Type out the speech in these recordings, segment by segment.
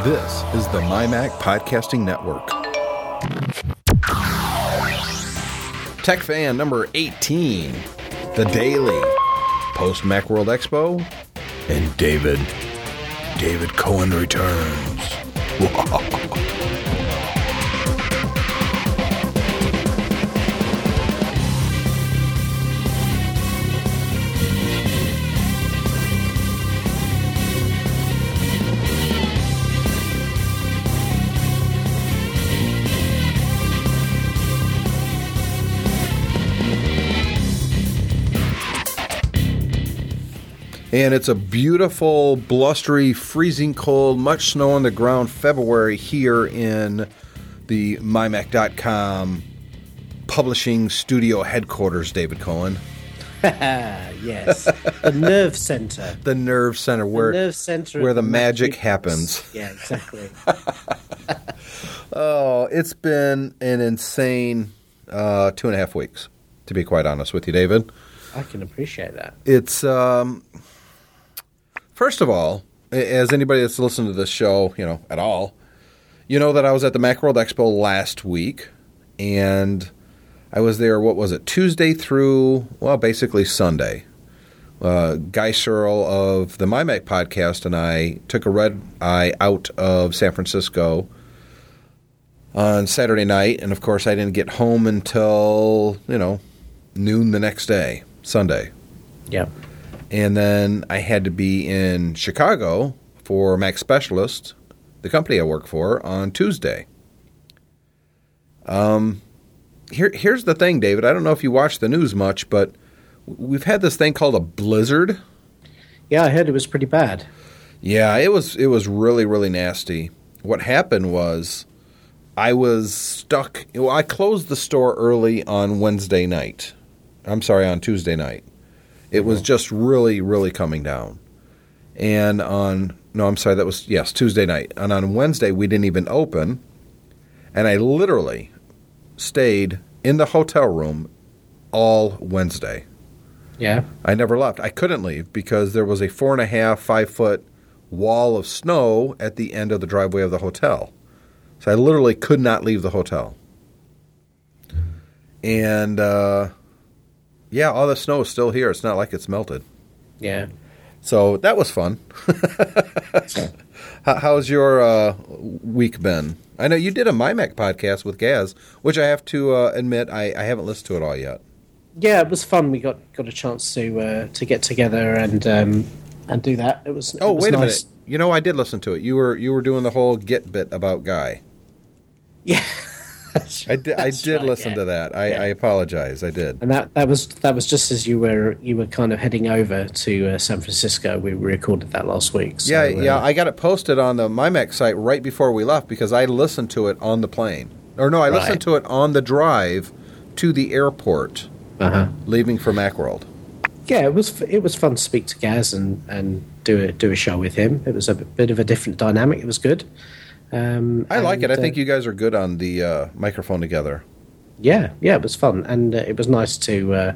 This is the MyMac Podcasting Network. Tech Fan number 18, The Daily, Post Macworld Expo, and David. David Cohen returns. And it's a beautiful, blustery, freezing cold, much snow on the ground February here in the MyMac.com publishing studio headquarters, David Cohen. yes, the nerve center. The nerve center where, the nerve center where the magic magic happens. Yeah, exactly. Oh, it's been an insane uh, two and a half weeks, to be quite honest with you, David. I can appreciate that. It's um, first of all, as anybody that's listened to this show, you know, at all, you know that I was at the Macworld Expo last week, and I was there. What was it? Tuesday through well, basically Sunday. Uh, Guy Serle of the MyMac podcast and I took a red eye out of San Francisco on Saturday night, and of course, I didn't get home until you know noon the next day, Sunday Yeah. And then I had to be in Chicago for Mac Specialist, the company I work for, on Tuesday. Um, here, here's the thing, David. I don't know if you watch the news much, but we've had this thing called a blizzard. Yeah, I heard it was pretty bad. Yeah, it was it was really really nasty. What happened was I was stuck. Well, I closed the store early on Wednesday night. I'm sorry, on Tuesday night. It was just really really coming down. And on no, I'm sorry, that was yes, Tuesday night. And on Wednesday we didn't even open. And I literally stayed in the hotel room all Wednesday. Yeah. I never left. I couldn't leave because there was a four and a half, five foot wall of snow at the end of the driveway of the hotel. So I literally could not leave the hotel. And uh, yeah, all the snow is still here. It's not like it's melted. Yeah. So that was fun. How, how's your uh, week been? I know you did a MyMac podcast with Gaz, which I have to uh, admit I, I haven't listened to it all yet. Yeah, it was fun. We got got a chance to uh, to get together and um, and do that. It was. it Oh, was wait a minute. You know, I did listen to it. You were you were doing the whole Git bit about Guy. Yeah. I did. I did right, listen yeah. to that. I, Yeah. I apologize. I did. And that, that was that was just as you were you were kind of heading over to uh, San Francisco. We recorded that last week. So, yeah, uh, yeah. I got it posted on the MyMac site right before we left because I listened to it on the plane. Or no, I listened to it on the drive to the airport, uh-huh. leaving for Macworld. Yeah, it was it was fun to speak to Gaz and, and do a do a show with him. It was a bit of a different dynamic. It was good. Um, I like it. I think uh, you guys are good on the uh, microphone together. Yeah, yeah, it was fun, and uh, it was nice to uh,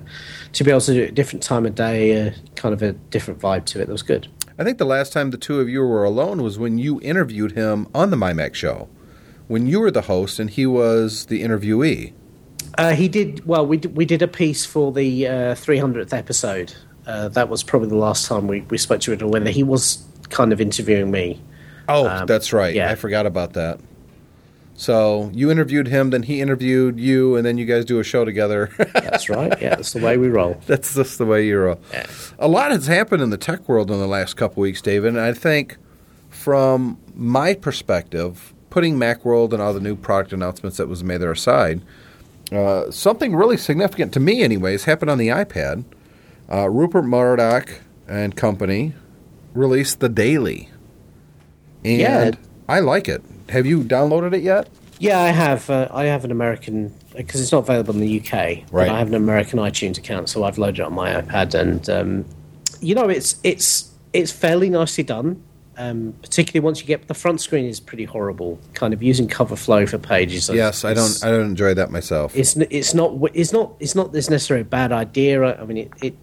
to be able to do it a different time of day, uh, kind of a different vibe to it. That was good. I think the last time the two of you were alone was when you interviewed him on the MyMac show, when you were the host and he was the interviewee. Uh, he did well. We did, we did a piece for the uh, 300th episode. Uh, that was probably the last time we, we spoke to it, when he was kind of interviewing me. Oh, Um, that's right. yeah. I forgot about that. So you interviewed him, then he interviewed you, and then you guys do a show together. That's right. Yeah, that's the way we roll. that's just the way you roll. Yeah. A lot has happened in the tech world in the last couple weeks, David, and I think from my perspective, putting Macworld and all the new product announcements that was made there aside, uh, something really significant to me, anyways, happened on the iPad. Uh, Rupert Murdoch and company released the Daily, and Yeah. I like it. Have you downloaded it yet? Yeah, I have. Uh, I have an American because it's not available in the UK. Right. I have an American iTunes account, so I've loaded it on my iPad, and um, you know, it's it's it's fairly nicely done. Um, particularly once you get the front screen is pretty horrible. Kind of using cover flow for pages. Yes, I don't. I don't enjoy that myself. It's it's not it's not it's not this necessarily a bad idea. I I mean, it, it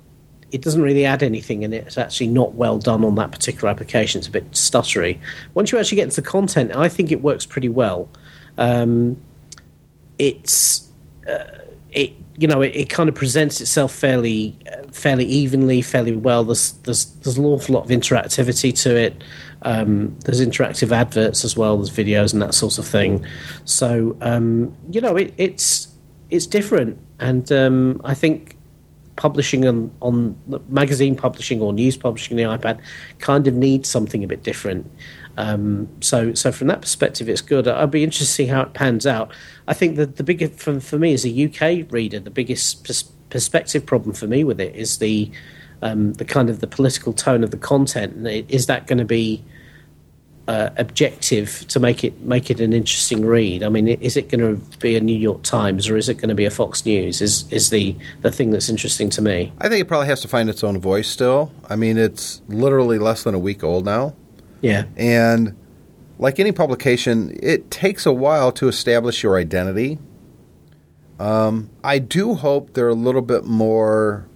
it doesn't really add anything, and it's actually not well done on that particular application. It's a bit stuttery. Once you actually get into the content, I think it works pretty well. Um, it's uh, it you know it, it, kind of presents itself fairly uh, fairly evenly, fairly well. There's there's there's an awful lot of interactivity to it. Um, there's interactive adverts as well. There's videos and that sort of thing. So um, you know it, it's it's different, and um, I think publishing on, on magazine publishing or news publishing on the iPad kind of needs something a bit different. Um, so, so from that perspective, it's good. I'd be interested to see how it pans out. I think that the biggest for, for me as a UK reader, the biggest pers- perspective problem for me with it is the um, the kind of the political tone of the content. Is that going to be uh, objective to make it make it an interesting read? I mean, is it going to be a New York Times or is it going to be a Fox News? Is is the the thing that's interesting to me? I think it probably has to find its own voice still. I mean, it's literally less than a week old now. Yeah. And like any publication, it takes a while to establish your identity. Um, I do hope they're a little bit more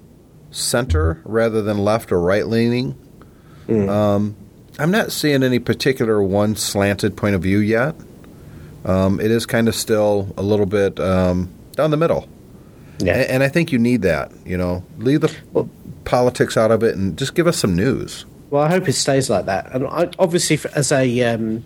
center rather than left or right leaning. Mm. Um, I'm not seeing any particular one slanted point of view yet. Um, it is kind of still a little bit um, down the middle. Yeah. And, and, I think you need that. You know, leave the well, politics out of it and just give us some news. Well, I hope it stays like that. And I, obviously, as a um,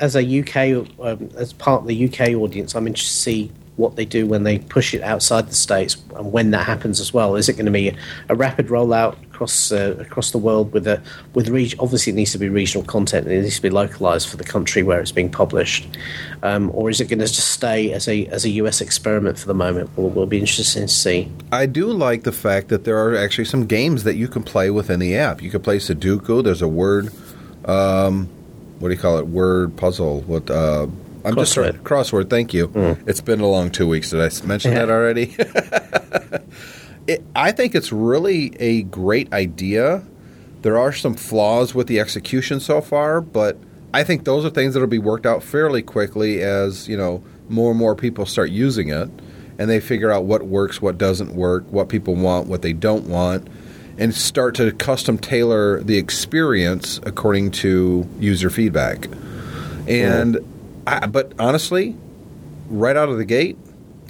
as a UK um, as part of the UK audience, I'm interested to see what they do when they push it outside the states and when that happens as well. Is it going to be a, rapid rollout across uh, across the world with a with reg- obviously it needs to be regional content and it needs to be localized for the country where it's being published, um, or is it going to just stay as a as a US experiment for the moment? Will will be interesting to see. I do like the fact that there are actually some games that you can play within the app. You can play Sudoku. There's a word. Um, what do you call it? Word puzzle. What? Uh, I'm crossword. just sorry, crossword. Thank you. Mm. It's been a long two weeks. Did I mention yeah. that already? it, I think it's really a great idea. There are some flaws with the execution so far, but I think those are things that will be worked out fairly quickly as you know more and more people start using it, and they figure out what works, what doesn't work, what people want, what they don't want, and start to custom tailor the experience according to user feedback. And. I, but honestly, right out of the gate,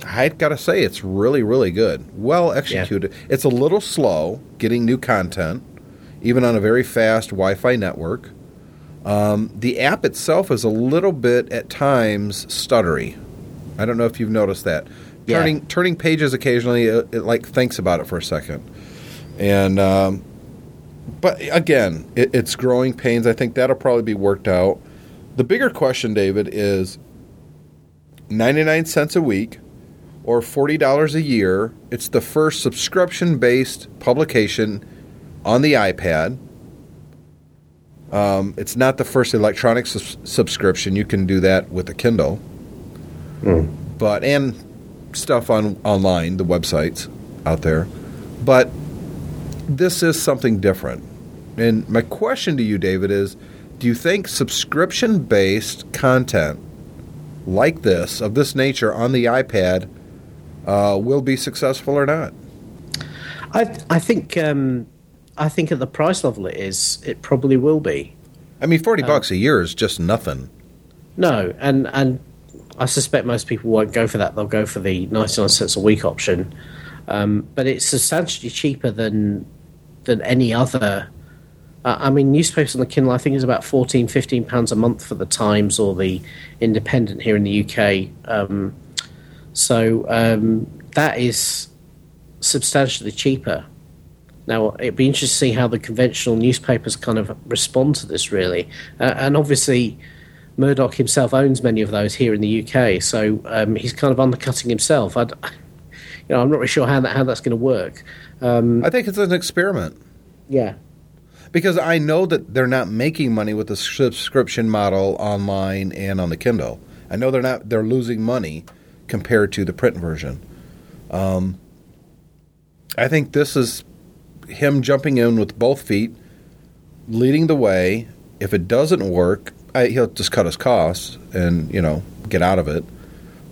I gotta say it's really, really good. Well executed. Yeah. It's a little slow getting new content, even on a very fast Wi-Fi network. Um, the app itself is a little bit at times stuttery. I don't know if you've noticed that. Yeah. Turning turning pages occasionally, it, uh, it, like thinks about it for a second, and um, but again, it, it's growing pains. I think that'll probably be worked out. The bigger question, David, is 99 cents a week or $40 a year. It's the first subscription based publication on the iPad. Um, it's not the first electronic su- subscription. You can do that with a Kindle. Mm. But, and stuff on online, the websites out there. But this is something different. And my question to you, David, is do you think subscription based content like this, of this nature, on the iPad uh, will be successful or not? I, I think um, I think at the price level it is, it probably will be. I mean, forty um, bucks a year is just nothing. No, and and I suspect most people won't go for that. They'll go for the ninety nine cents a week option. Um, but it's substantially cheaper than than any other uh, I mean, newspapers on the Kindle, I think, is about 14, 15 pounds a month for the Times or the Independent here in the UK. Um, so um, that is substantially cheaper. Now, it'd be interesting to see how the conventional newspapers kind of respond to this, really. Uh, and obviously, Murdoch himself owns many of those here in the UK, so um, he's kind of undercutting himself. I'd, you know, I'm not really sure how that how that's going to work. Um, I think it's an experiment. Yeah, because I know that they're not making money with the subscription model online and on the Kindle. I know they're not they're losing money compared to the print version. Um, I think this is him jumping in with both feet, leading the way. If it doesn't work, I, he'll just cut his costs and you know get out of it.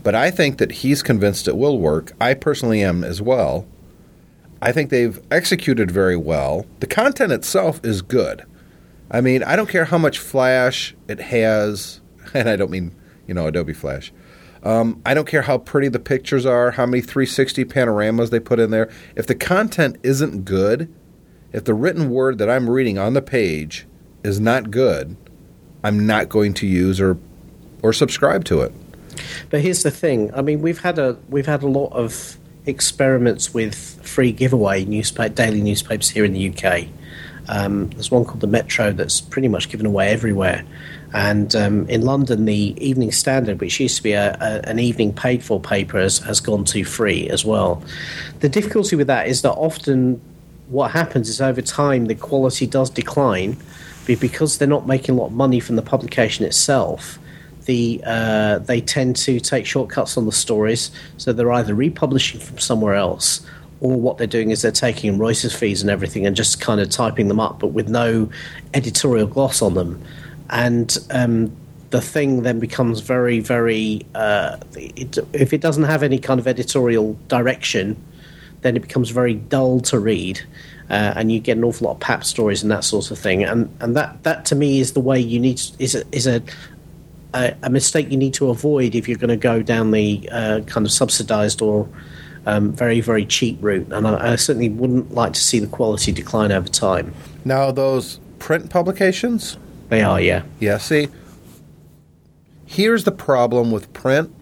But I think that he's convinced it will work. I personally am as well. I think they've executed very well. The content itself is good. I mean, I don't care how much flash it has, and I don't mean, you know, Adobe Flash. Um, I don't care how pretty the pictures are, how many 360 panoramas they put in there. If the content isn't good, if the written word that I'm reading on the page is not good, I'm not going to use or or subscribe to it. But here's the thing. I mean, we've had a we've had a lot of experiments with free giveaway newspaper daily newspapers here in the UK. Um, there's one called the Metro that's pretty much given away everywhere. And um, in London, the Evening Standard, which used to be a, a, an evening paid for paper, has, has gone to free as well. The difficulty with that is that often what happens is over time the quality does decline because they're not making a lot of money from the publication itself. The, uh, they tend to take shortcuts on the stories, so they're either republishing from somewhere else or what they're doing is they're taking Reuters feeds and everything and just kind of typing them up, but with no editorial gloss on them. And um, the thing then becomes very, very. Uh, it, if it doesn't have any kind of editorial direction, then it becomes very dull to read. Uh, and you get an awful lot of pap stories and that sort of thing, and and that that to me is the way you need to, is a, is a a, a mistake you need to avoid if you're going to go down the uh, kind of subsidised or um, very, very cheap route. And I, I, certainly wouldn't like to see the quality decline over time. Now, those print publications? They are, yeah. Yeah, see, here's the problem with print.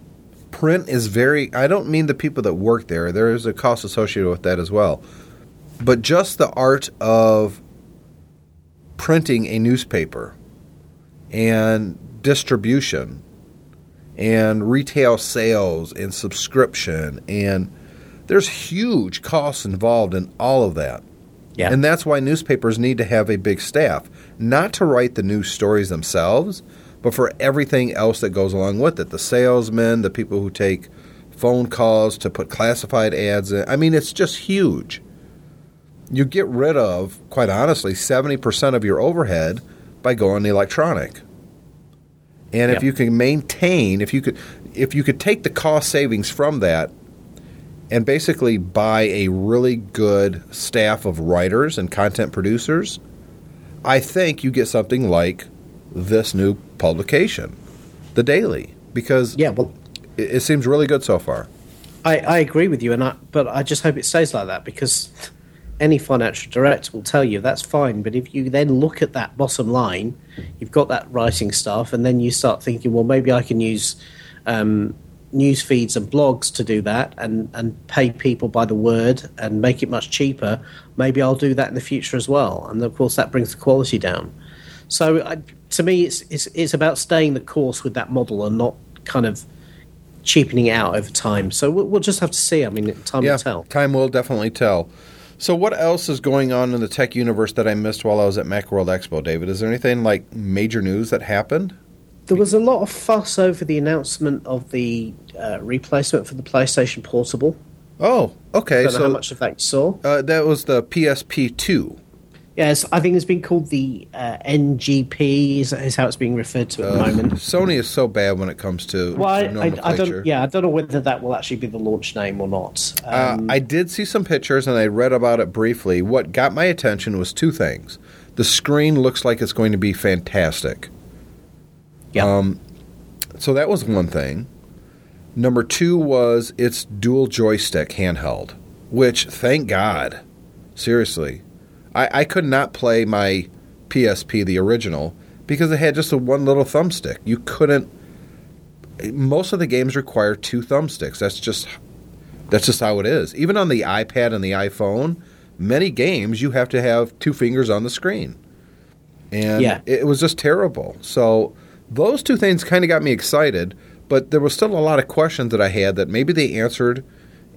Print is very, I don't mean the people that work there, there is a cost associated with that as well. But just the art of printing a newspaper and distribution and retail sales and subscription and there's huge costs involved in all of that. Yeah. And that's why newspapers need to have a big staff, not to write the news stories themselves, but for everything else that goes along with it. The salesmen, the people who take phone calls to put classified ads in. I mean, it's just huge. You get rid of, quite honestly, 70% of your overhead by going electronic. And if you can maintain, if you could, if you could take the cost savings from that, and basically buy a really good staff of writers and content producers, I think you get something like this new publication, the Daily, because yeah, well, it, it seems really good so far. I, I agree with you, and I, but I just hope it stays like that because any financial director will tell you that's fine. But if you then look at that bottom line, you've got that writing staff, and then you start thinking, well, maybe I can use um, news feeds and blogs to do that, and and pay people by the word and make it much cheaper. Maybe I'll do that in the future as well, and of course that brings the quality down. So I, to me, it's it's it's about staying the course with that model and not kind of cheapening it out over time. So we'll, we'll just have to see. I mean, time yeah, will tell. Time will definitely tell. So, what else is going on in the tech universe that I missed while I was at Macworld Expo, David? Is there anything like major news that happened? There was a lot of fuss over the announcement of the uh, replacement for the PlayStation Portable. Oh, okay. I don't so know how much of that you saw. Uh, that was the PSP two. Yes, I think it's been called the uh, NGP. Is, is, how it's being referred to at the moment. Sony is so bad when it comes to well, I, I, I, don't. Yeah, I don't know whether that will actually be the launch name or not. Uh, um, uh, I did see some pictures and I read about it briefly. What got my attention was two things. The screen looks like it's going to be fantastic. Yeah. Um, so that was one thing. Number two was its dual joystick handheld, which, thank God, seriously, I, I could not play my PSP, the original, because it had just a one little thumbstick. You couldn't. Most of the games require two thumbsticks. That's just that's just how it is. Even on the iPad and the iPhone, many games you have to have two fingers on the screen, and yeah. it was just terrible. So those two things kind of got me excited, but there was still a lot of questions that I had that maybe they answered,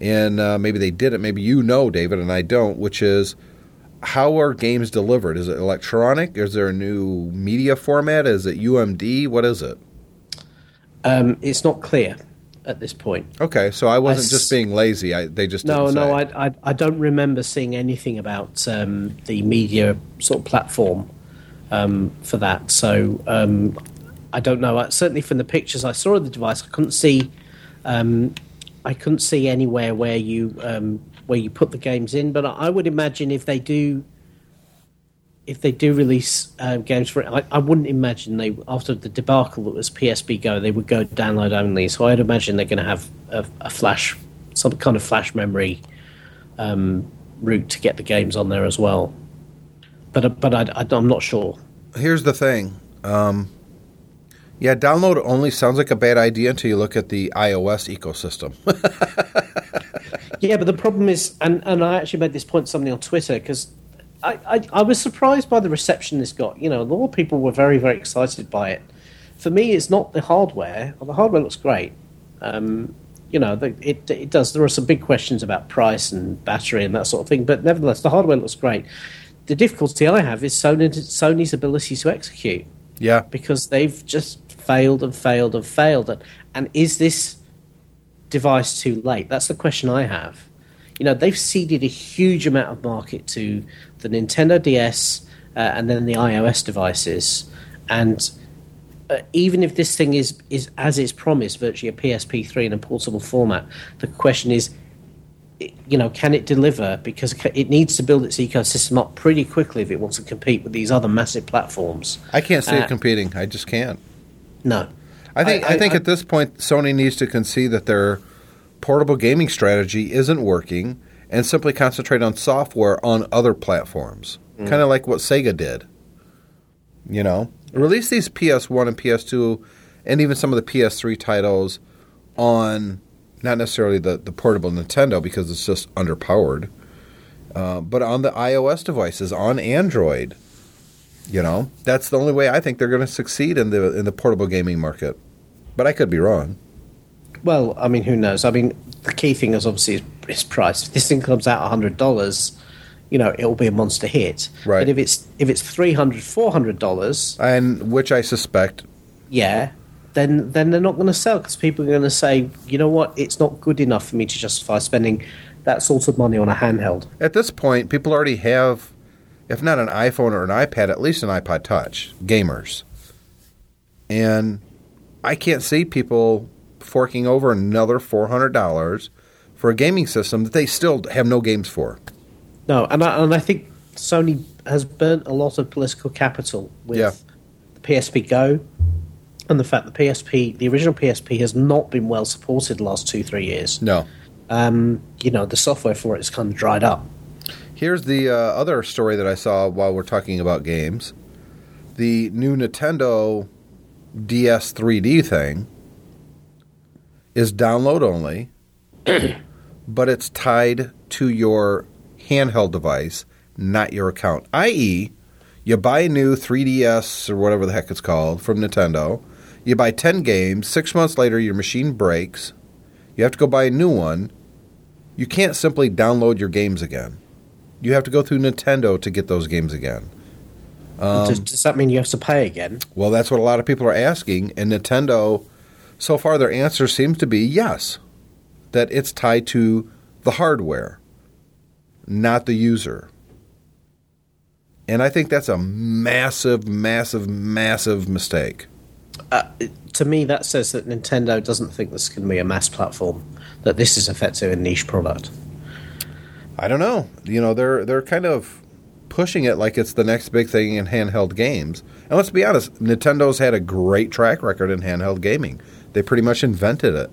and uh, maybe they didn't. Maybe you know, David, and I don't. Which is how are games delivered? Is it electronic? Is there a new media format? Is it UMD? What is it? Um, it's not clear at this point. Okay, so I wasn't I s- just being lazy. I, they just no, no. I, I, I don't remember seeing anything about um, the media sort of platform um, for that. So um, I don't know. Uh, certainly from the pictures I saw of the device, I couldn't see. Um, I couldn't see anywhere where you um, where you put the games in. But I would imagine if they do, if they do release uh, games for it, I, I, wouldn't imagine they after the debacle that was PSP Go, they would go download only. So I'd imagine they're going to have a, a, flash, some kind of flash memory um, route to get the games on there as well. But but I, am not sure. Here's the thing. Um, yeah, download only sounds like a bad idea until you look at the iOS ecosystem. yeah, but the problem is, and, and I actually made this point to somebody on Twitter because I, I, I, was surprised by the reception this got. You know, a lot of people were very, very excited by it. For me, it's not the hardware. Well, the hardware looks great. Um, you know, the, it, it does. There are some big questions about price and battery and that sort of thing, but nevertheless, the hardware looks great. The difficulty I have is Sony, Sony's ability to execute. Yeah. Because they've just failed and failed and failed. And, and is this device too late? That's the question I have. You know, they've ceded a huge amount of market to the Nintendo DS uh, and then the iOS devices. And uh, even if this thing is, is, as it's promised, virtually a PSP3 in a portable format, the question is, you know, can it deliver? Because it needs to build its ecosystem up pretty quickly if it wants to compete with these other massive platforms. I can't see uh, it competing. I just can't. No. I think I, I think I, at this point Sony needs to concede that their portable gaming strategy isn't working and simply concentrate on software on other platforms. Mm. Kind of like what Sega did. You know, release these PS1 and PS2 and even some of the PS3 titles on not necessarily the, the portable Nintendo because it's just underpowered, uh, but on the iOS devices, on Android. You know, that's the only way I think they're going to succeed in the in the portable gaming market. But I could be wrong. Well, I mean, who knows? I mean, the key thing is obviously is, is price. If this thing comes out hundred dollars, you know, it'll be a monster hit. Right. But if it's if it's three hundred, four hundred dollars, and which I suspect, yeah, then then they're not going to sell because people are going to say, you know what, it's not good enough for me to justify spending that sort of money on a handheld. At this point, people already have, if not an iPhone or an iPad, at least an iPod Touch. Gamers, and I can't see people forking over another four hundred dollars for a gaming system that they still have no games for. No, and I, and I think Sony has burnt a lot of political capital with yeah. the PSP Go and the fact that PSP, the original PSP, has not been well supported the last two three years. No, um, you know the software for it is kind of dried up. Here's the uh, other story that I saw while we're talking about games: the new Nintendo DS 3D thing is download only, but it's tied to your handheld device, not your account. I.e., you buy a new 3DS or whatever the heck it's called from Nintendo. You buy 10 games. Six months later, your machine breaks. You have to go buy a new one. You can't simply download your games again. You have to go through Nintendo to get those games again. Um, does, does, that mean you have to pay again? Well, that's what a lot of people are asking. And Nintendo, so far, their answer seems to be yes, that it's tied to the hardware, not the user. And I think that's a massive, massive, massive mistake. Uh, to me, that says that Nintendo doesn't think this can be a mass platform. That this is effectively a niche product. I don't know. You know, they're they're kind of pushing it like it's the next big thing in handheld games. And let's be honest, Nintendo's had a great track record in handheld gaming. They pretty much invented it.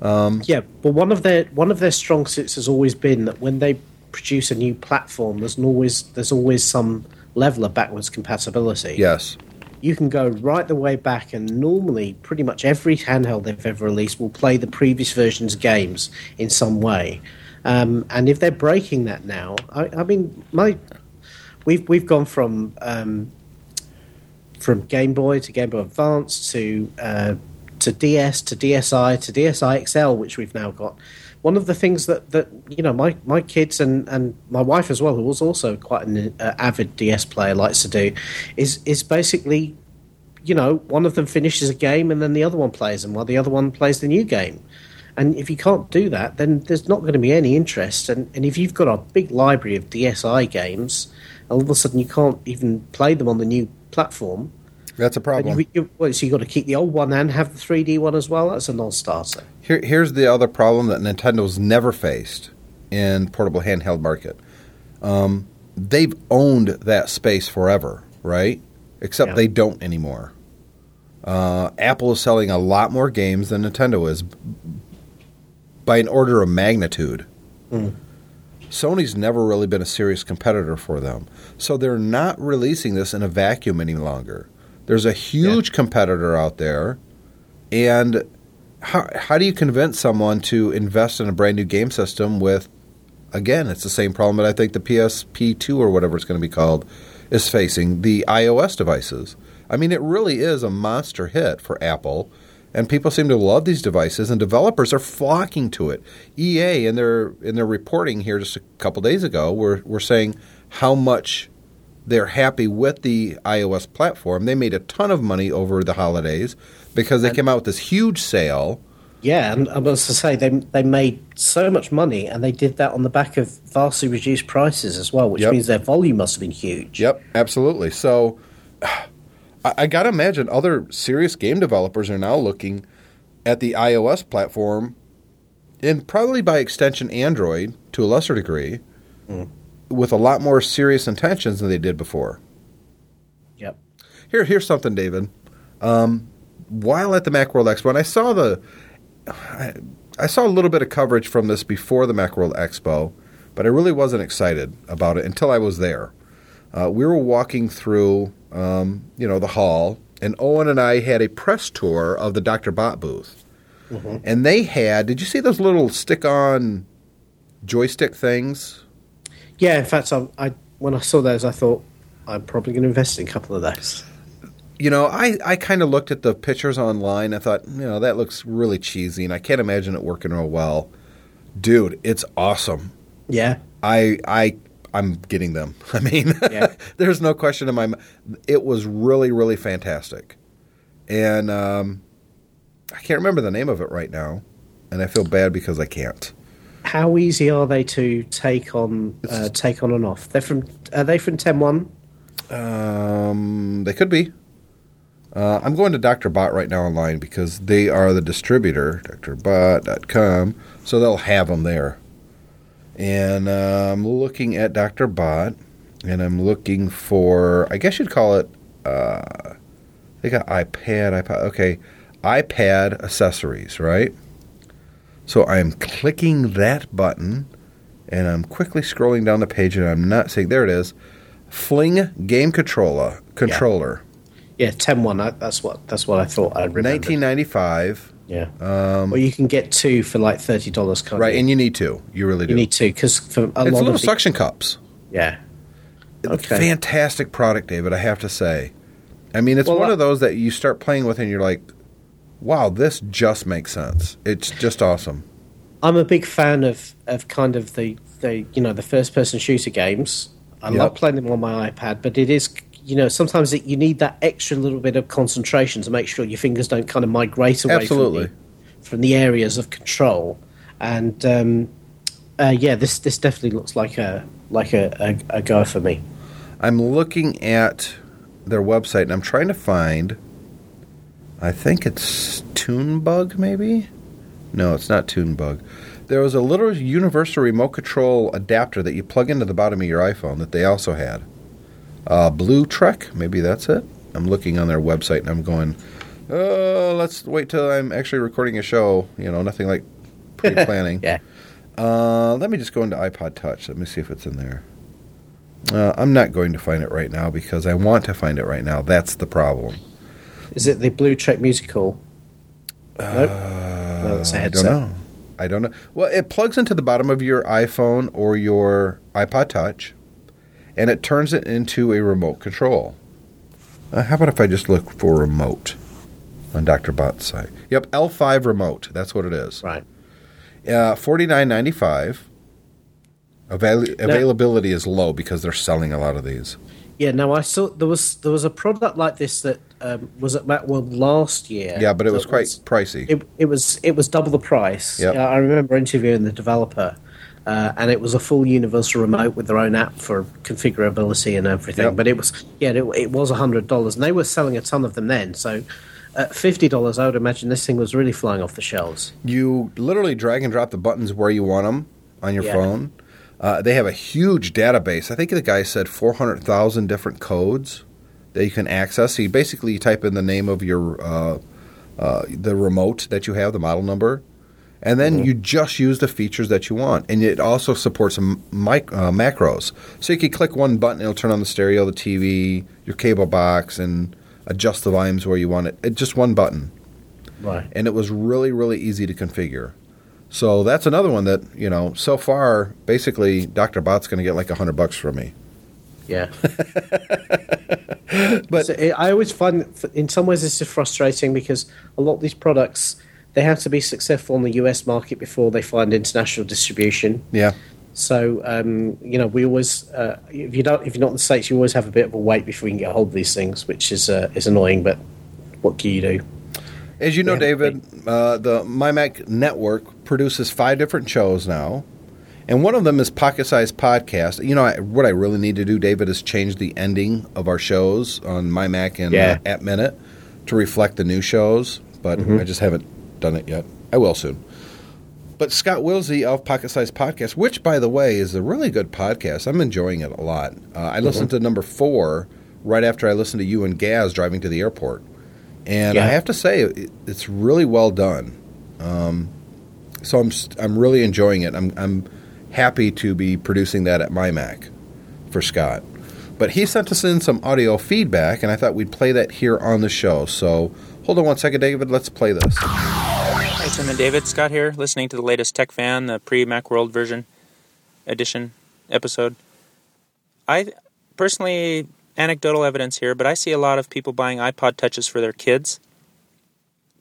Um, yeah, but one of their one of their strong suits has always been that when they produce a new platform, there's always there's always some level of backwards compatibility. Yes. You can go right the way back, and normally, pretty much every handheld they've ever released will play the previous version's games in some way. Um, and if they're breaking that now, I, I, mean, my we've we've gone from um, from Game Boy to Game Boy Advance to uh, to DS to DSi to DSi XL, which we've now got one of the things that, that you know my, my kids and, and my wife as well, who was also quite an uh, avid DS player, likes to do, is is basically, you know, one of them finishes a game and then the other one plays them while the other one plays the new game. And if you can't do that, then there's not going to be any interest. And, and if you've got a big library of DSi games, all of a sudden you can't even play them on the new platform, that's a problem. You, you, well, so you've got to keep the old one and have the 3D one as well. That's a non-starter. Here, here's the other problem that Nintendo's never faced, in portable handheld market. Um, they've owned that space forever, right? Except Yeah. they don't anymore. Uh, Apple is selling a lot more games than Nintendo is by an order of magnitude. Hmm. Sony's never really been a serious competitor for them. So they're not releasing this in a vacuum any longer. There's a huge competitor out there. And how, how do you convince someone to invest in a brand new game system with, again, it's the same problem that I think the PSP2 or whatever it's going to be called is facing the iOS devices. I mean, it really is a monster hit for Apple, and people seem to love these devices, and developers are flocking to it. EA in their in their reporting here just a couple days ago were were saying how much they're happy with the iOS platform. They made a ton of money over the holidays because they came out with this huge sale. Yeah, and I was to say they they made so much money, and they did that on the back of vastly reduced prices as well, which Yep. means their volume must have been huge. Yep, absolutely. So I, I got to imagine other serious game developers are now looking at the iOS platform and probably by extension Android to a lesser degree with a lot more serious intentions than they did before. Yep. Here, here's something, David. Um, while at the Macworld Expo, and I saw the, I, I saw a little bit of coverage from this before the Macworld Expo, but I really wasn't excited about it until I was there. Uh, we were walking through, um, you know, the hall, and Owen and I had a press tour of the Dr. Bot booth, and they had. Did you see those little stick-on joystick things? Yeah, in fact, I, I when I saw those, I thought I'm probably going to invest in a couple of those. You know, I, I kind of looked at the pictures online. I thought, you know, that looks really cheesy, and I can't imagine it working real well. Dude, it's awesome. Yeah, I I I'm getting them. I mean, Yeah. there's no question in my mind. It was really really fantastic, and um, I can't remember the name of it right now, and I feel bad because I can't. how easy are they to take on uh, take on and off? They're from are they from Ten One? Um, they could be. Uh, I'm going to Dr. Bot right now online because they are the distributor, drbot.com, so they'll have them there. And uh, I'm looking at Dr. Bot, and I'm looking for, I guess you'd call it, uh, they got iPad, iPod, okay, iPad accessories, right? So I'm clicking that button, and I'm quickly scrolling down the page, and I'm not seeing, there it is, Fling Game Controller, controller, Yeah, Ten One. That's what that's what I thought. I remember. 1995. Yeah. Um, well, you can get two for like thirty dollars. Right, you? and you need two. You really do. you need two because for a it's lot little of the, suction cups. yeah. Okay. Fantastic product, David. I have to say. I mean, it's Well, one I- of those that you start playing with, and you're like, "Wow, this just makes sense. It's just awesome." I'm a big fan of, of kind of the, the you know the first person shooter games. I Yep. love playing them on my iPad, but it is you know sometimes it, you need that extra little bit of concentration to make sure your fingers don't kind of migrate away Absolutely. from the, from the areas of control. And um, uh, yeah, this this definitely looks like a like a, a, a go for me. I'm looking at their website, and I'm trying to find. I think it's TuneBug, maybe. No, it's not TuneBug. There was a little universal remote control adapter that you plug into the bottom of your iPhone that they also had. Uh, Blue Trek, maybe that's it. I'm looking on their website and I'm going, oh, let's wait till I'm actually recording a show. You know, nothing like pre-planning. Yeah. Uh, let me just go into iPod Touch. Let me see if it's in there. Uh, I'm not going to find it right now because I want to find it right now. That's the problem. Is it the Blue Trek musical? nope. No, that's a Uh, I headset. don't know. I don't know. Well, it plugs into the bottom of your iPhone or your iPod Touch, and it turns it into a remote control. Uh, how about if I just look for remote on Dr. Bot's site? Yep, L5 remote. That's what it is. Right. Uh, Forty nine ninety five. Avail- availability is low because they're selling a lot of these. Yeah, now I saw there was there was a product like this that um, was at Macworld last year. Yeah, but it was quite pricey. It, it was it was double the price. Yep. Yeah, I remember interviewing the developer, uh, and it was a full universal remote with their own app for configurability and everything. Yep. But it was yeah, it, it was hundred dollars, and they were selling a ton of them then. So at fifty dollars, I would imagine this thing was really flying off the shelves. you literally drag and drop the buttons where you want them, on your Yeah. phone. Uh, they have a huge database. I think the guy said 400,000 different codes that you can access. So you basically you type in the name of your uh, uh, the remote that you have, the model number, and then you just use the features that you want. And it also supports m- mic- uh, macros. So you can click one button, it'll turn on the stereo, the TV, your cable box, and adjust the volumes where you want it. It just one button Right. and it was really really easy to configure. So that's another one that you know. So far, basically, Doctor Bot's going to get like a hundred bucks from me. Yeah. But- So it, I always find, in some ways, this is frustrating because a lot of these products they have to be successful on the US market before they find international distribution. Yeah, So um, you know, we always uh, if you don't if you're not in the states, you always have a bit of a wait before you can get hold of these things, which is uh, is annoying. But what can you do? as you know, Yeah. David, uh, the MyMac Network produces five different shows now, and one of them is Pocket Size Podcast. You know, I, what I really need to do, David, is change the ending of our shows on MyMac and Yeah. uh, App Minute to reflect the new shows, but I just haven't done it yet. I will soon. But Scott Wilsey of Pocket Size Podcast, which, by the way, is a really good podcast. I'm enjoying it a lot. Uh, I listened to number four right after I listened to you and Gaz driving to the airport. And I have to say, it, it's really well done. Um, so I'm, st- I'm really enjoying it. I'm, I'm happy to be producing that at MyMac for Scott. But he sent us in some audio feedback, and I thought we'd play that here on the show. So hold on one second, David. Let's play this. Tim and David. Scott here, listening to the latest Tech Fan, the pre Macworld version edition episode. I personally, anecdotal evidence here, but I see a lot of people buying iPod Touches for their kids.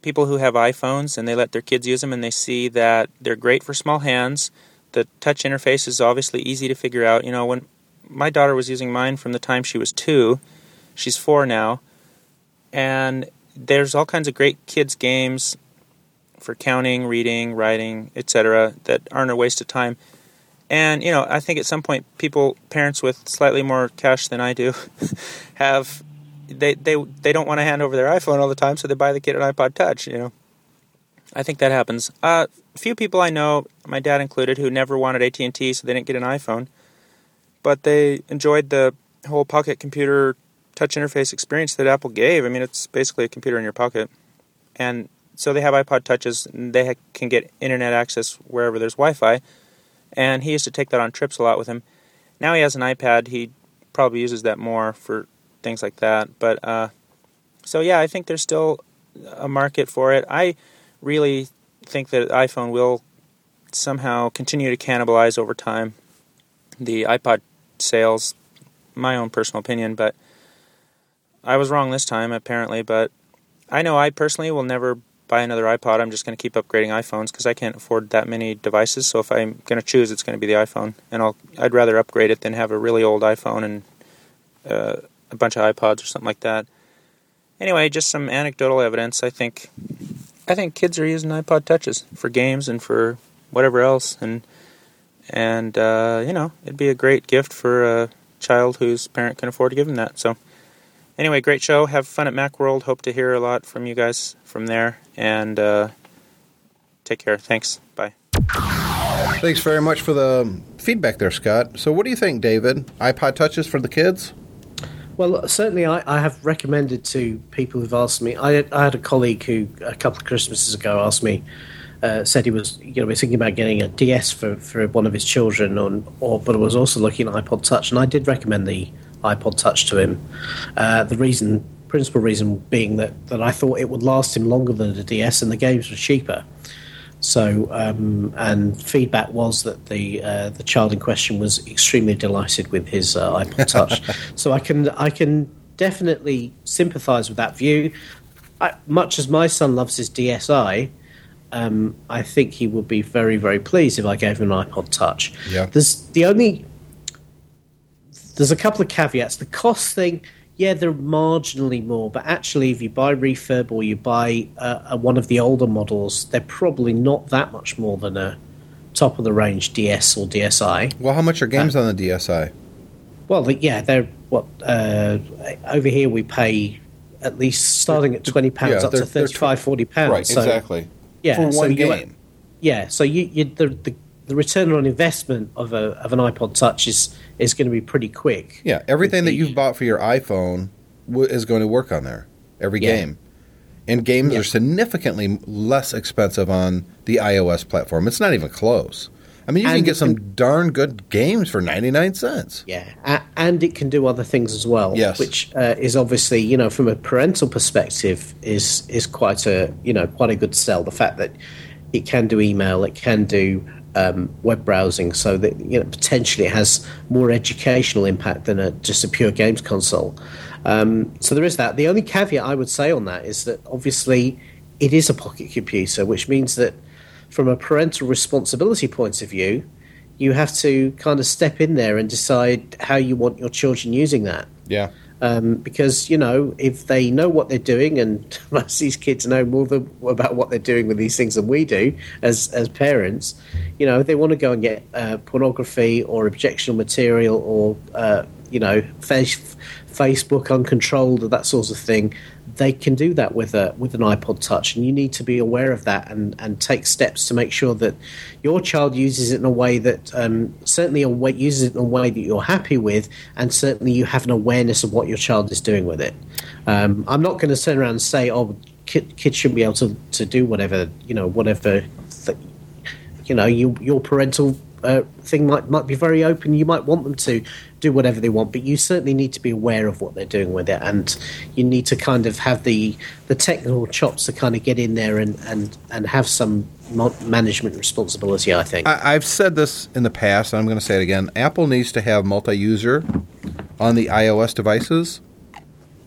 People who have iPhones and they let their kids use them and they see that they're great for small hands. The touch interface is obviously easy to figure out. You know, when my daughter was using mine from the time she was two, she's four now, and there's all kinds of great kids' games for counting, reading, writing, etc. that aren't a waste of time. And you know, I think at some point people parents with slightly more cash than I do have they they they don't want to hand over their iPhone all the time, so they buy the kid an iPod Touch, you know. I think that happens. Uh, a few people I know, my dad included, who never wanted AT&T, so they didn't get an iPhone, but they enjoyed the whole pocket computer touch interface experience that Apple gave. I mean, it's basically a computer in your pocket, and so they have iPod touches. They can get internet access wherever there's Wi-Fi, and he used to take that on trips a lot with him. Now he has an iPad. He probably uses that more for things like that. But uh, so yeah, I think there's still a market for it. I really think that iPhone will somehow continue to cannibalize over time the iPod sales. My own personal opinion, but I was wrong this time apparently. But I know I personally will never buy another iPod. I'm just going to keep upgrading iPhones because I can't afford that many devices. So if I'm going to choose, it's going to be the iPhone, and I'll I'd rather upgrade it than have a really old iPhone and uh, a bunch of iPods or something like that. Anyway, just some anecdotal evidence. I think I think kids are using iPod touches for games and for whatever else, and and uh, you know it'd be a great gift for a child whose parent can afford to give them that. So anyway, great show. Have fun at MacWorld. Hope to hear a lot from you guys from there, and uh, take care. Thanks. Bye. Thanks very much for the feedback there, Scott. So, what do you think, David? iPod touches for the kids? Well, certainly, I, I have recommended to people who've asked me. I, I had a colleague who a couple of Christmases ago asked me, uh, said he was you know was thinking about getting a DS for, for one of his children, or, or but was also looking at iPod Touch, and I did recommend the iPod Touch to him. Uh, the reason, principal reason, being that that I thought it would last him longer than the DS, and the games were cheaper. So, um, and feedback was that the uh, the child in question was extremely delighted with his uh, iPod Touch. so I can I can definitely sympathise with that view. I, much as my son loves his DSi, um, I think he would be very very pleased if I gave him an iPod Touch. Yeah. There's the only there's a couple of caveats. The cost thing, yeah, they're marginally more, but actually, if you buy refurb or you buy uh, one of the older models, they're probably not that much more than a top of the range DS or DSi. Well, how much are games on the DSi? Well, the- yeah, they're what uh, over here we pay at least starting at twenty pounds Yeah, up to they're 35, 40 pounds. Right, So, exactly. Yeah, For so one you- game. Yeah, so you, you the, the the return on investment of a of an iPod Touch is is going to be pretty quick. Yeah, everything that you've bought for your iPhone w- is going to work on there. Every Yeah. game. And games Yeah. are significantly less expensive on the iOS platform. It's not even close. I mean, you can get some can- darn good games for 99 cents. Yeah, a- and it can do other things as well. Yes. which uh, is obviously you know from a parental perspective is is quite a you know quite a good sell. The fact that it can do email, it can do um, web browsing, so that you know potentially it has more educational impact than a, just a pure games console. Um, so there is that. The only caveat I would say on that is that obviously it is a pocket computer, which means that from a parental responsibility point of view, you have to kind of step in there and decide how you want your children using that. Yeah. Um, because you know, if they know what they're doing, and most of these kids know more than, about what they're doing with these things than we do as as parents, you know, they want to go and get uh, pornography or objectionable material or uh, you know, face, Facebook uncontrolled or that sort of thing. They can do that with a with an iPod Touch, and you need to be aware of that and, and take steps to make sure that your child uses it in a way that um, certainly a way, uses it in a way that you're happy with, and certainly you have an awareness of what your child is doing with it. Um, I'm not going to turn around and say, "Oh, kid, kids shouldn't be able to, to do whatever you know, whatever." Th- you know, you, your parental thing might might be very open. You might want them to do whatever they want, but you certainly need to be aware of what they're doing with it, and you need to kind of have the the technical chops to kind of get in there and and and have some management responsibility. I think. I, I've said this in the past, and I'm going to say it again. Apple needs to have multi-user on the iOS devices,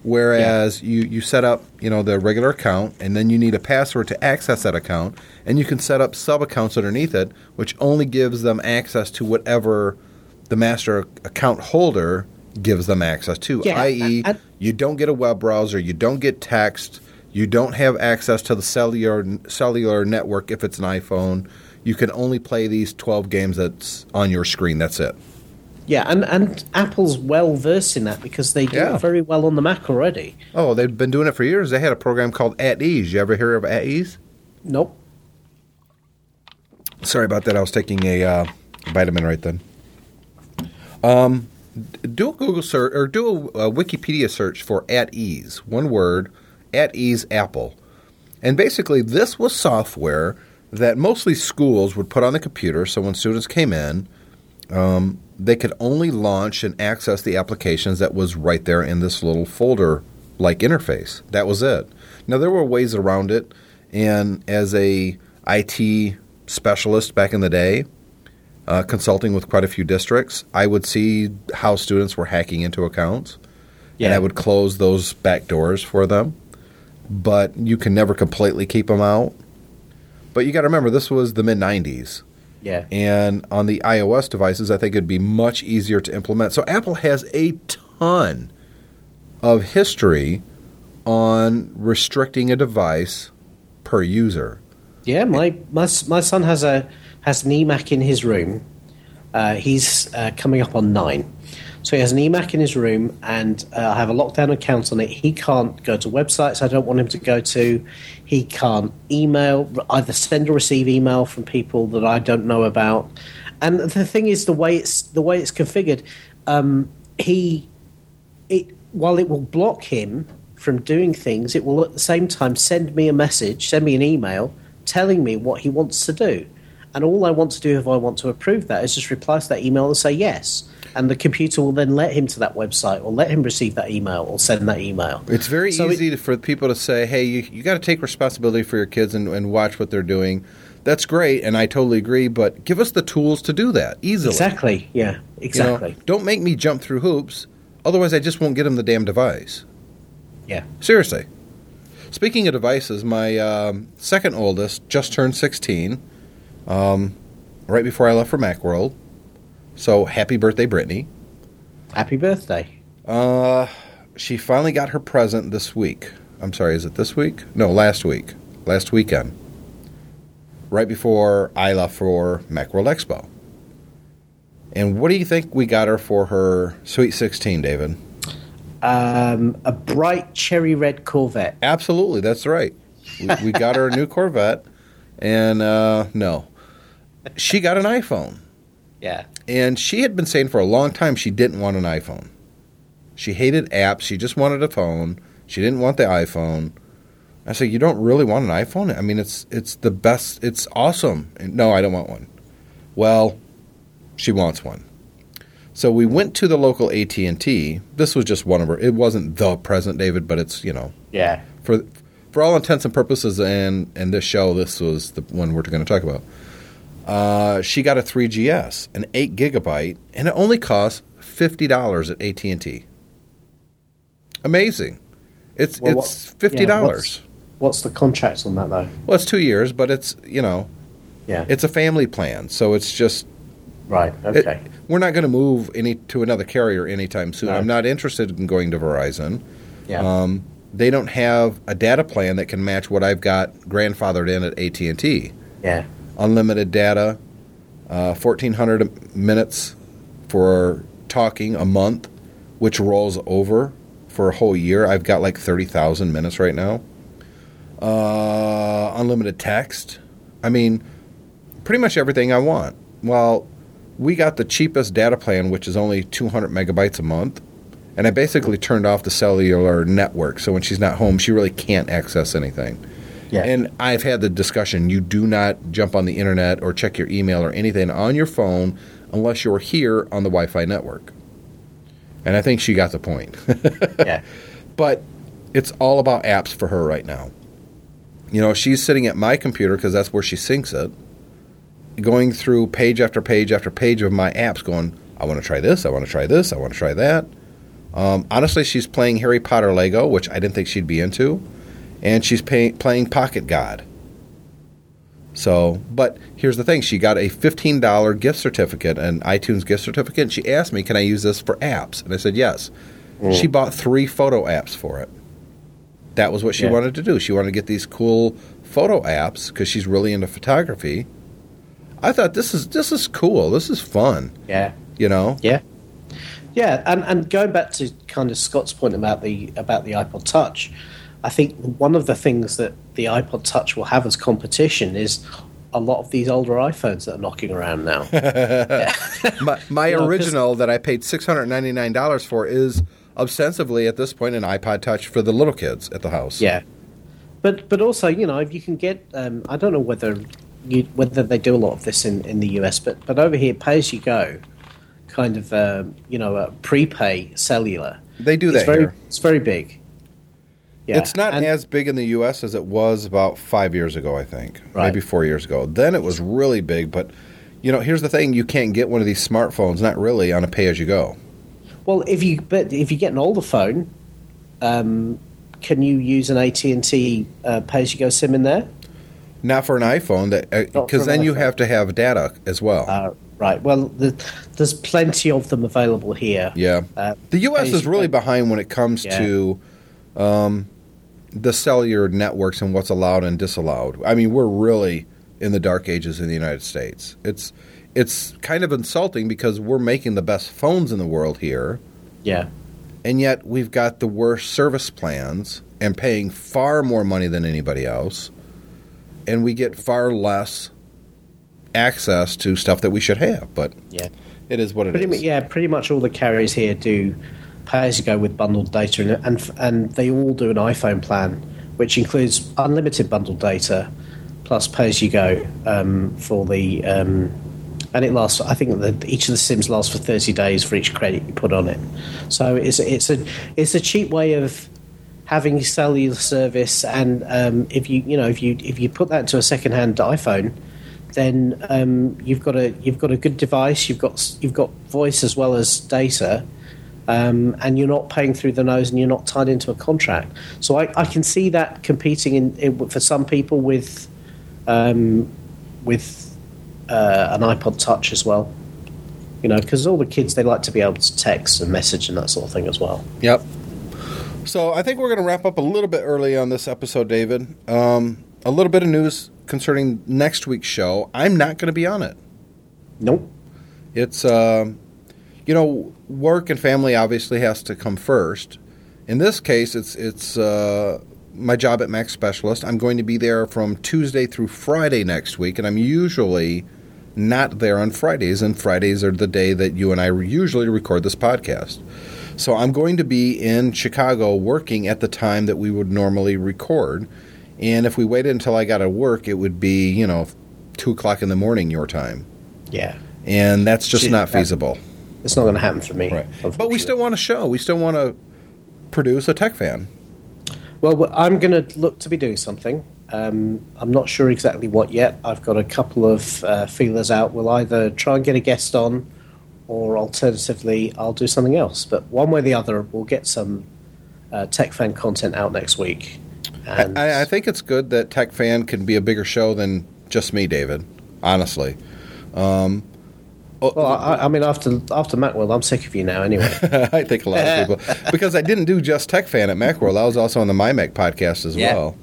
whereas you, you set up you know the regular account, and then you need a password to access that account, and you can set up sub accounts underneath it, which only gives them access to whatever the master account holder gives them access to. Yeah, i.e., and- you don't get a web browser, you don't get text, you don't have access to the cellular cellular network if it's an iPhone. You can only play these 12 games that's on your screen. That's it. Yeah, and and Apple's well versed in that because they do Yeah. it very well on the Mac already. Oh, they've been doing it for years. They had a program called At Ease. You ever hear of At Ease? Nope. Sorry about that. I was taking a uh, vitamin right then. Um, do a Google search or do a, a Wikipedia search for At Ease. One word, At Ease Apple. And basically, this was software that mostly schools would put on the computer. So when students came in, um, they could only launch and access the applications that was right there in this little folder like interface. That was it. Now there were ways around it, and as a IT specialist back in the day, uh, consulting with quite a few districts, I would see how students were hacking into accounts, and I would close those back doors for them. But you can never completely keep them out. But you got to remember, this was the mid '90s. Yeah. And on the iOS devices, I think it'd be much easier to implement. So Apple has a ton of history on restricting a device per user. Yeah, my, my my son has a has an eMac in his room. Uh, he's uh, coming up on nine, so he has an eMac in his room, and uh, I have a lockdown account on it. He can't go to websites I don't want him to go to. He can't email, either send or receive email from people that I don't know about. And the thing is, the way it's the way it's configured, um, he it while it will block him from doing things, it will at the same time send me a message, send me an email telling me what he wants to do. And all I want to do if I want to approve that is just reply to that email and say yes. And the computer will then let him to that website or let him receive that email or send that email. It's very So easy to, for people to say, hey, you, you got to take responsibility for your kids and, and watch what they're doing. That's great, and I totally agree, but give us the tools to do that easily. Exactly. Yeah, You know, exactly. don't make me jump through hoops, otherwise, I just won't get them the damn device. Yeah. Seriously. Speaking of devices, my um, second oldest just turned 16 um, right before I left for Macworld. So happy birthday, Brittany. Happy birthday. Uh, she finally got her present this week. I'm sorry, is it this week? No, last week. Last weekend. Right before I left for Macworld Expo. And what do you think we got her for her Sweet 16, David? Um, a bright cherry red Corvette. Absolutely, that's right. We, we got her a new Corvette, and uh, no, she got an iPhone. Yeah. And she had been saying for a long time she didn't want an iPhone. She hated apps. She just wanted a phone. She didn't want the iPhone. I said, "You don't really want an iPhone? I mean, it's it's the best. It's awesome." And, no, I don't want one. Well, she wants one. So we went to the local AT and T. This was just one of her. It wasn't the present, David, but it's you know Yeah. for for all intents and purposes, and and this show, this was the one we're going to talk about. Uh, she got a 3GS, an eight gigabyte, and it only cost fifty dollars at AT and T. Amazing! It's Well, it's what- fifty yeah, dollars. What's the contract on that though? well, it's two years, but it's you know Yeah. it's a family plan, so it's just right. it- Okay. we're not going to move any to another carrier anytime soon. No. I'm not interested in going to Verizon. yeah. Um, they don't have a data plan that can match what I've got grandfathered in at AT and T. yeah. Unlimited data, uh, fourteen hundred minutes for talking a month, which rolls over for a whole year. I've got like thirty thousand minutes right now. Uh, unlimited text. I mean, pretty much everything I want. Well, we got the cheapest data plan, which is only 200 megabytes a month. And I basically turned off the cellular network. So when she's not home, she really can't access anything. Yeah. And I've had the discussion you do not jump on the internet or check your email or anything on your phone unless you're here on the Wi Fi network. And I think she got the point. yeah. but it's all about apps for her right now. You know, she's sitting at my computer because that's where she syncs it, going through page after page after page of my apps, going, I want to try this, I want to try this, I want to try that. Um, honestly, she's playing Harry Potter Lego, which I didn't think she'd be into, and she's pay- playing Pocket God. So, but here's the thing: she got a fifteen dollar gift certificate, an iTunes gift certificate. And she asked me, "Can I use this for apps?" And I said, "Yes." Mm. She bought three photo apps for it. That was what she Yeah. wanted to do. She wanted to get these cool photo apps because she's really into photography. I thought this is this is cool. This is fun. Yeah. You know. Yeah. Yeah, and, and going back to kind of Scott's point about the about the iPod Touch, I think one of the things that the iPod Touch will have as competition is a lot of these older iPhones that are knocking around now. My, my You know, 'cause- original that I paid six hundred ninety nine dollars for is ostensibly at this point an iPod Touch for the little kids at the house. yeah, but but also you know if you can get um, I don't know whether you, whether they do a lot of this in, in the US, but but over here pay as you go, kind of um, you know a prepay cellular. They do It's that very here. it's very big. Yeah, It's not and- as big in the U.S. as it was about five years ago, I think, Right. maybe four years ago. Then it was really big, but you know, here's the thing: you can't get one of these smartphones, not really, on a pay-as-you-go. Well, if you but if you get an older phone, um, can you use an AT and T uh, pay as you go SIM in there? Not for an iPhone, that because an then you iPhone. have to have data as well. Uh, right. Well, the, there's plenty of them available here. yeah, Uh, the U.S. is really behind when it comes Yeah. to um, the cellular networks and what's allowed and disallowed. I mean, we're really in the dark ages in the United States. It's it's kind of insulting because we're making the best phones in the world here. Yeah. and yet we've got the worst service plans and paying far more money than anybody else and we get far less access to stuff that we should have but Yeah. it is what it is. Pretty much, yeah. Pretty much all the carriers here do pay as you go with bundled data, and, and and they all do an iPhone plan, which includes unlimited bundled data plus pay as you go um, for the. Um, and it lasts. I think that each of the sims lasts for thirty days for each credit you put on it. So it's it's a it's a cheap way of having cellular service. And um, if you you know if you if you put that into a second hand iPhone, then um, you've got a you've got a good device. You've got you've got voice as well as data, um, and you're not paying through the nose, and you're not tied into a contract. So I, I can see that competing in, in for some people with um, with uh, an iPod Touch as well. You know, because all the kids they like to be able to text and message and that sort of thing as well. Yep. So I think we're going to wrap up a little bit early on this episode, David. Um, a little bit of news concerning next week's show. I'm not going to be on it. Nope. It's um, you know work and family obviously has to come first. In this case, it's it's uh, my job at Mac Specialist. I'm going to be there from Tuesday through Friday next week, and I'm usually not there on Fridays, and Fridays are the day that you and I usually record this podcast. So I'm going to be in Chicago working at the time that we would normally record. And if we waited until I got to work, it would be, you know, 2 o'clock in the morning your time. Yeah. And that's just not that- feasible. It's not going to happen for me. Right. But we still want a show. We still want to produce a tech fan. Well, well, I'm going to look to be doing something. Um, I'm not sure exactly what yet. I've got a couple of uh, feelers out. We'll either try and get a guest on, or alternatively, I'll do something else. But one way or the other, we'll get some uh, tech fan content out next week. And I, I think it's good that Tech Fan can be a bigger show than just me, David. Honestly, um, oh, well, I, I mean, after after Macworld, I'm sick of you now. Anyway, I think a lot of people because I didn't do just Tech Fan at Macworld. I was also on the MyMac podcast as Yeah. well.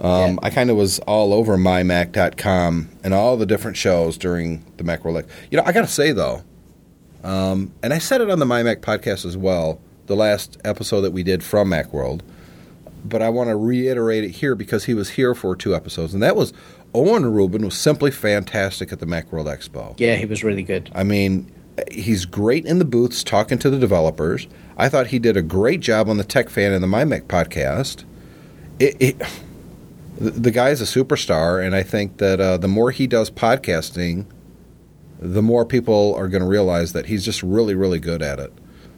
Um, Yeah. I kind of was all over mymac.com and all the different shows during the Macworld. You know, I got to say though, um, and I said it on the MyMac podcast as well, the last episode that we did from Macworld. But I want to reiterate it here because he was here for two episodes, and that was Owen Rubin was simply fantastic at the Macworld Expo. yeah, he was really good. I mean, he's great in the booths talking to the developers. I thought he did a great job on the Tech Fan and the MyMac podcast. It, it, the the guy's a superstar, and I think that uh, the more he does podcasting, the more people are going to realize that he's just really, really good at it.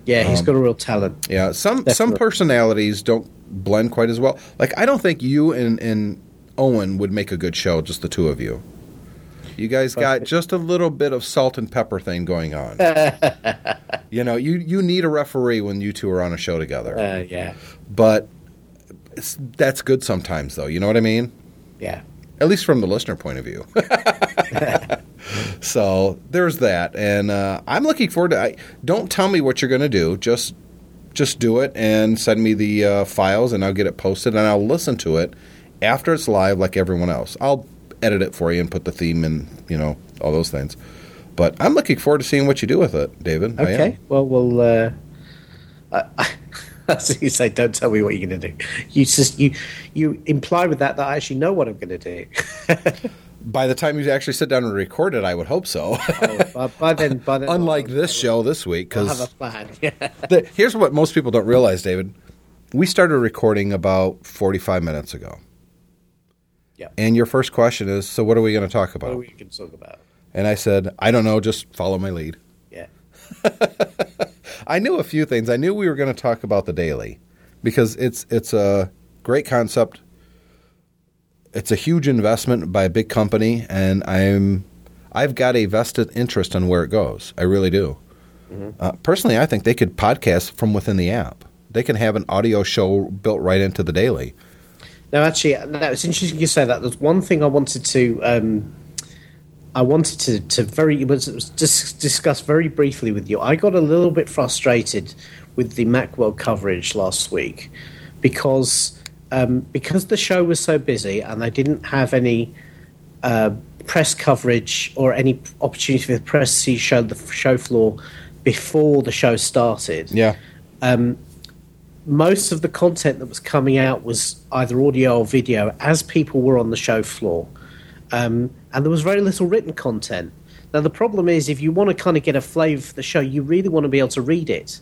Yeah, he's Um, got a real talent. Yeah, some some personalities don't blend quite as well. Like I don't think you and, and Owen would make a good show, just the two of you. You guys got just a little bit of salt and pepper thing going on. you know, you you need a referee when you two are on a show together. Uh, yeah, But it's, that's good sometimes, though. You know what I mean? yeah. At least from the listener point of view. so there's that, and uh, I'm looking forward to. I, don't tell me what you're going to do. Just just do it and send me the uh, files, and I'll get it posted, and I'll listen to it after it's live, like everyone else. I'll edit it for you and put the theme and you know all those things. But I'm looking forward to seeing what you do with it, David. Okay. Well, we'll. Uh, I, I, as you say, don't tell me what you're going to do. You just you you imply with that that I actually know what I'm going to do. By the time you actually sit down and record it, I would hope so. Oh, by, by then, by then, Unlike this show this week, because have a plan. Yeah. the, here's what most people don't realize, David. We started recording about 45 minutes ago. And your first question is, so what are we going to talk about? What about? we can talk about. And I said, I don't know, just follow my lead. Yeah. I knew a few things. I knew we were going to talk about the daily because it's it's a great concept. It's a huge investment by a big company, and I'm I've got a vested interest in where it goes. I really do. Uh, personally, I think they could podcast from within the app. They can have an audio show built right into the daily. No, actually, no, it's interesting you say that. There's one thing I wanted to, um, I wanted to, to very it was, it was dis- discuss very briefly with you. I got a little bit frustrated with the Macworld coverage last week because um, because the show was so busy and they didn't have any uh, press coverage or any opportunity for the press to show the show floor before the show started Yeah, most of the content that was coming out was either audio or video as people were on the show floor. Um, and there was very little written content. Now, the problem is if you want to kind of get a flavour for the show, you really want to be able to read it.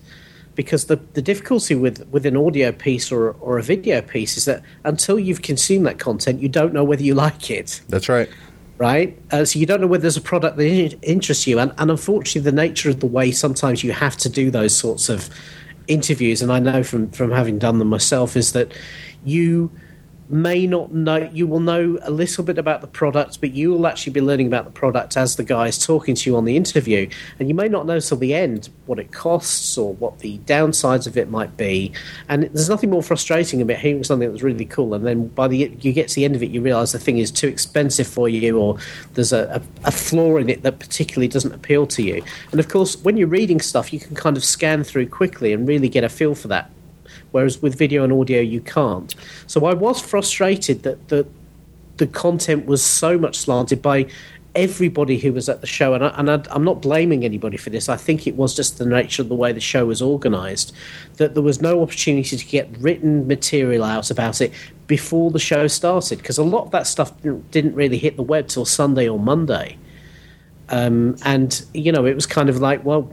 Because the, the difficulty with, with an audio piece or, or a video piece is that until you've consumed that content, you don't know whether you like it that's right. right? Uh, so you don't know whether there's a product that interests you, and, and unfortunately, the nature of the way sometimes you have to do those sorts of interviews, and I know from from having done them myself, is that you may not know you will know a little bit about the product but you will actually be learning about the product as the guy is talking to you on the interview. And you may not know till the end what it costs or what the downsides of it might be. And there's nothing more frustrating about hearing something that was really cool. And then by the you get to the end of it you realize the thing is too expensive for you or there's a, a, a flaw in it that particularly doesn't appeal to you. And of course when you're reading stuff you can kind of scan through quickly and really get a feel for that whereas with video and audio you can't. So I was frustrated that the the content was so much slanted by everybody who was at the show, and, I, and I, I'm not blaming anybody for this. I think it was just the nature of the way the show was organised that there was no opportunity to get written material out about it before the show started because a lot of that stuff didn't, really hit the web till Sunday or Monday. Um, and you know, it was kind of like, well,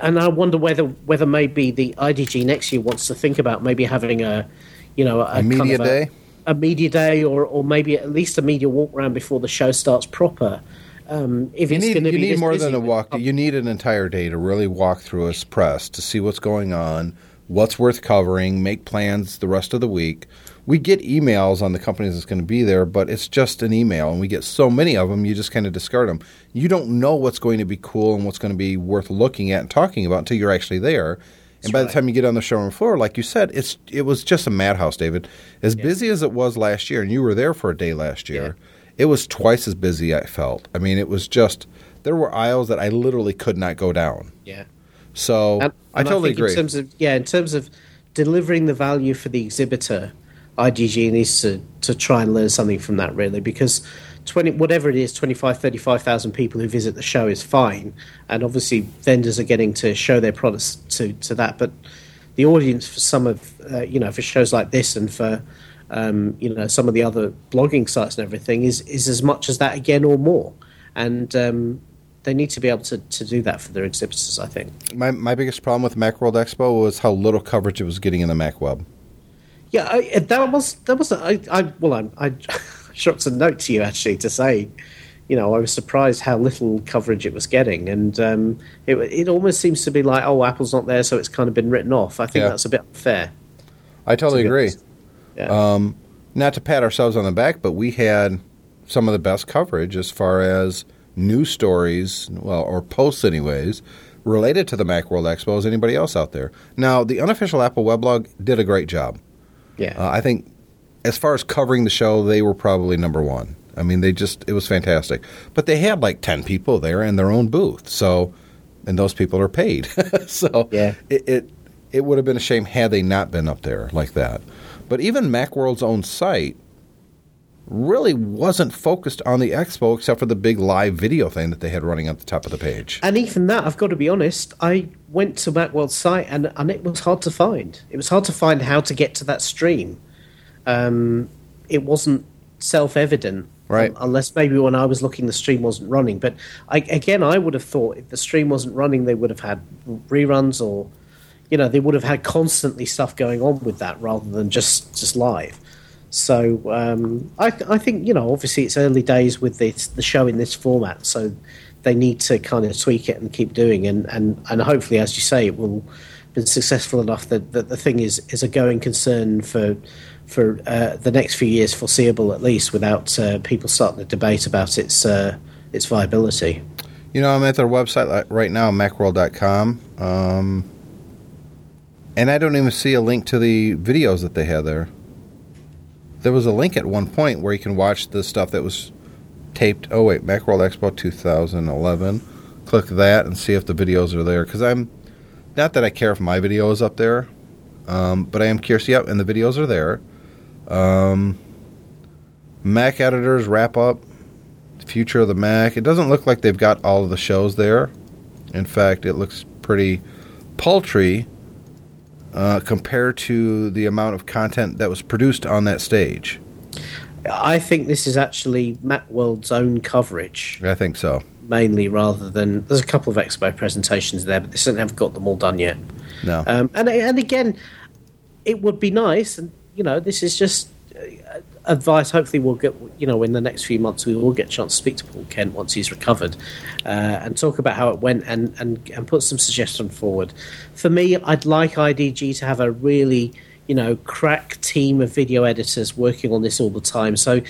and I wonder whether whether maybe the IDG next year wants to think about maybe having a, you know, a, A media kind of day? a media day, or or maybe at least a media walk around before the show starts proper. Um, if You it's need, going to you be need more busy than a walk. You need an entire day to really walk through us press to see what's going on, what's worth covering, make plans the rest of the week. We get emails on the companies that's going to be there, but it's just an email, and we get so many of them, you just kind of discard them. You don't know what's going to be cool and what's going to be worth looking at and talking about until you're actually there. And by the time you get on the showroom floor, like you said, it's it was just a madhouse, David. As busy as it was last year, and you were there for a day last year, it was twice as busy. I felt. I mean, it was just there were aisles that I literally could not go down. yeah. So And, I totally think agree. In terms of yeah, in terms of delivering the value for the exhibitor, IDG needs to, to try and learn something from that really because twenty whatever it is, 25, 35,000 people who visit the show is fine, and obviously vendors are getting to show their products to to that, but the audience for some of uh, you know for shows like this and for um, you know some of the other blogging sites and everything is is as much as that again or more, and um, they need to be able to, to do that for their exhibitors. I think. my my biggest problem with Macworld Expo was how little coverage it was getting in the Mac Web. Yeah, I, that was that was I, I well I, I shot a note to you actually to say, you know, I was surprised how little coverage it was getting, and um, it it almost seems to be like oh Apple's not there, so it's kind of been written off. I think Yeah. that's a bit unfair. I totally to agree. Yeah. Not to pat ourselves on the back, but we had some of the best coverage as far as news stories, well, or posts, anyways, related to the Macworld Expo as anybody else out there. Now, the unofficial Apple weblog did a great job. Yeah. Uh, I think as far as covering the show, they were probably number one. I mean, they just, it was fantastic. But they had like 10 people there in their own booth. So, and those people are paid. so, Yeah. it, it, it would have been a shame had they not been up there like that. But even Macworld's own site really wasn't focused on the expo except for the big live video thing that they had running at the top of the page. And even that, I've got to be honest, I went to Macworld's site and, and it was hard to find. It was hard to find how to get to that stream. Um, it wasn't self evident. Right. unless maybe when I was looking, the stream wasn't running. But I, again, I would have thought if the stream wasn't running, they would have had reruns or, you know, they would have had constantly stuff going on with that rather than just, just live. So um, I, I think you know, obviously it's early days with this, the show in this format, so they need to kind of tweak it and keep doing, and, and, and hopefully, as you say, it will be successful enough that, that the thing is is a going concern for for uh, the next few years, foreseeable at least, without uh, people starting to debate about its uh, its viability. You know, I'm at their website right now, macworld.com, um, and I don't even see a link to the videos that they have there. There was a link at one point where you can watch the stuff that was taped. Oh, wait, Macworld Expo 2011. Click that and see if the videos are there. Because I'm, not that I care if my video is up there, um, but I am curious. Yep, and the videos are there. Um, Mac editors wrap up future of the Mac. It doesn't look like they've got all of the shows there. In fact, it looks pretty paltry uh, compared to the amount of content that was produced on that stage. I think this is actually Macworld's own coverage. I think so. mainly rather than there's a couple of expo presentations there, but they certainly haven't got them all done yet. No. Um, and and again, it would be nice, and you know, this is just uh, advice. Hopefully, we'll get you know in the next few months we will get a chance to speak to Paul Kent once he's recovered, uh, and talk about how it went and and and put some suggestion forward. For me, I'd like IDG to have a really you know crack team of video editors working on this all the time, so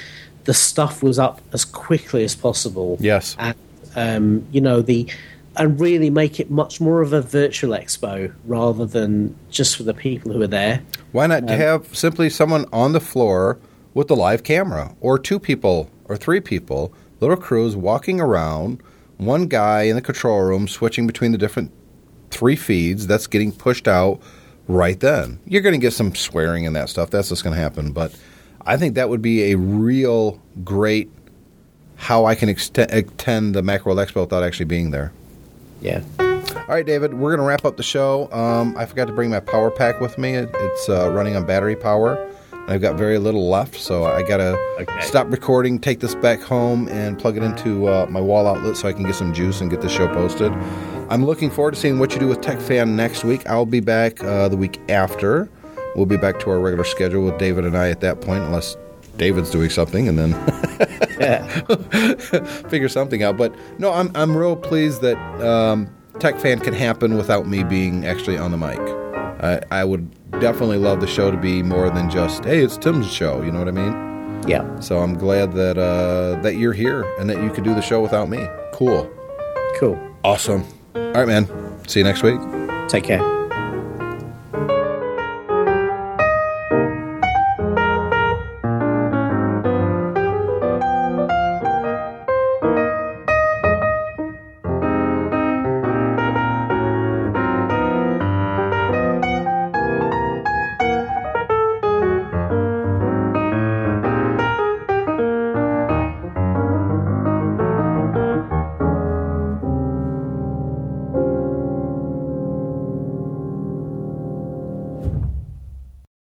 the stuff was up as quickly as possible yes. and um, you know the and really make it much more of a virtual expo rather than just for the people who are there. Why not have simply someone on the floor with the live camera, or two people, or three people, little crews walking around, one guy in the control room switching between the different three feeds that's getting pushed out right then. You're going to get some swearing and that stuff. That's what's going to happen. But I think that would be a real great how I can extend, extend the Macworld Expo without actually being there. Yeah, All right, David, we're going to wrap up the show. Um, I forgot to bring my power pack with me. It, it's uh, running on battery power. I've got very little left, so I gotta Okay. stop recording, take this back home, and plug it into uh, my wall outlet so I can get some juice and get the show posted. I'm looking forward to seeing what you do with Tech Fan next week. I'll be back uh, the week after. We'll be back to our regular schedule with David and I at that point, unless David's doing something, and then figure something out. But no, I'm I'm real pleased that um, Tech Fan can happen without me being actually on the mic. I, I would definitely love the show to be more than just hey, it's Tim's show. You know what I mean? Yeah. So I'm glad that uh, that you're here and that you could do the show without me. Cool, Cool. awesome. All right, man. See you next week. Take care.